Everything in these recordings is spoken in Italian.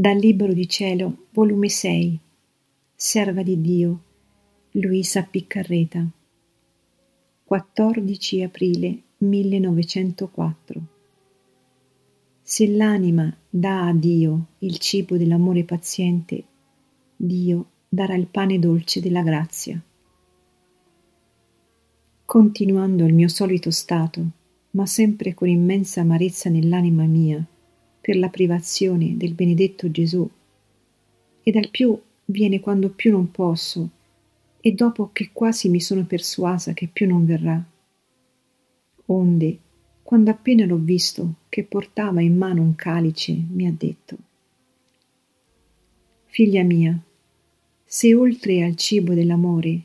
Dal Libro di Cielo, volume 6, Serva di Dio, Luisa Piccarreta, 14 aprile 1904. Se l'anima dà a Dio il cibo dell'amore paziente, Dio darà il pane dolce della grazia. Continuando il mio solito stato, ma sempre con immensa amarezza nell'anima mia, per la privazione del benedetto Gesù, e dal più viene quando più non posso, e dopo che quasi mi sono persuasa che più non verrà. Onde, quando appena l'ho visto che portava in mano un calice, mi ha detto Figlia mia, se oltre al cibo dell'amore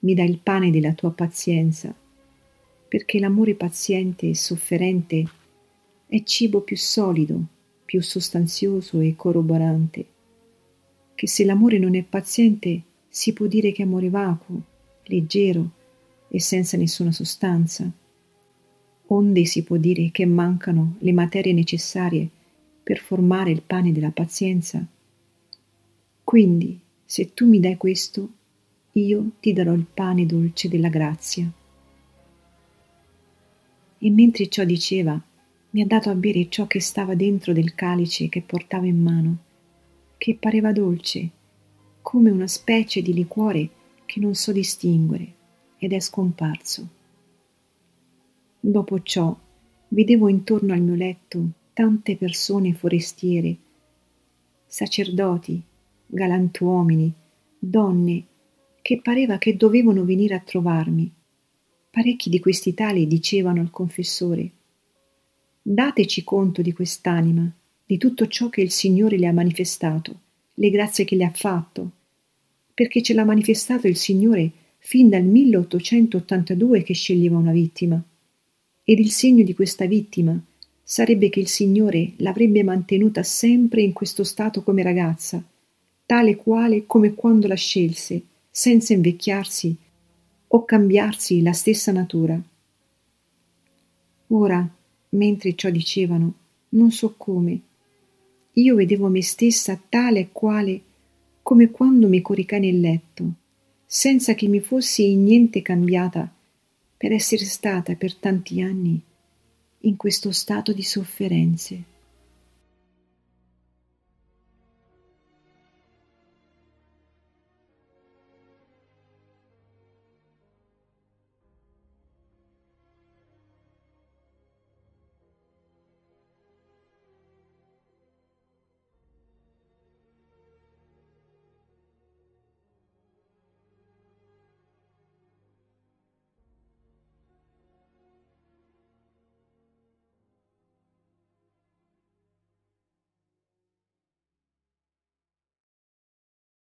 mi dai il pane della tua pazienza, perché l'amore paziente e sofferente è cibo più solido più sostanzioso e corroborante, che se l'amore non è paziente si può dire che è amore vacuo, leggero e senza nessuna sostanza, onde si può dire che mancano le materie necessarie per formare il pane della pazienza. Quindi, se tu mi dai questo, io ti darò il pane dolce della grazia. E mentre ciò diceva, mi ha dato a bere ciò che stava dentro del calice che portava in mano, che pareva dolce, come una specie di liquore che non so distinguere, ed è scomparso. Dopo ciò vedevo intorno al mio letto tante persone forestiere, sacerdoti, galantuomini, donne, che pareva che dovevano venire a trovarmi. Parecchi di questi tali dicevano al confessore Dateci conto di quest'anima, di tutto ciò che il Signore le ha manifestato, le grazie che le ha fatto, perché ce l'ha manifestato il Signore fin dal 1882 che sceglieva una vittima. Ed il segno di questa vittima sarebbe che il Signore l'avrebbe mantenuta sempre in questo stato come ragazza, tale quale come quando la scelse, senza invecchiarsi o cambiarsi la stessa natura. Ora, mentre ciò dicevano, non so come. Io vedevo me stessa tale e quale come quando mi coricai nel letto, senza che mi fossi in niente cambiata per essere stata per tanti anni in questo stato di sofferenze.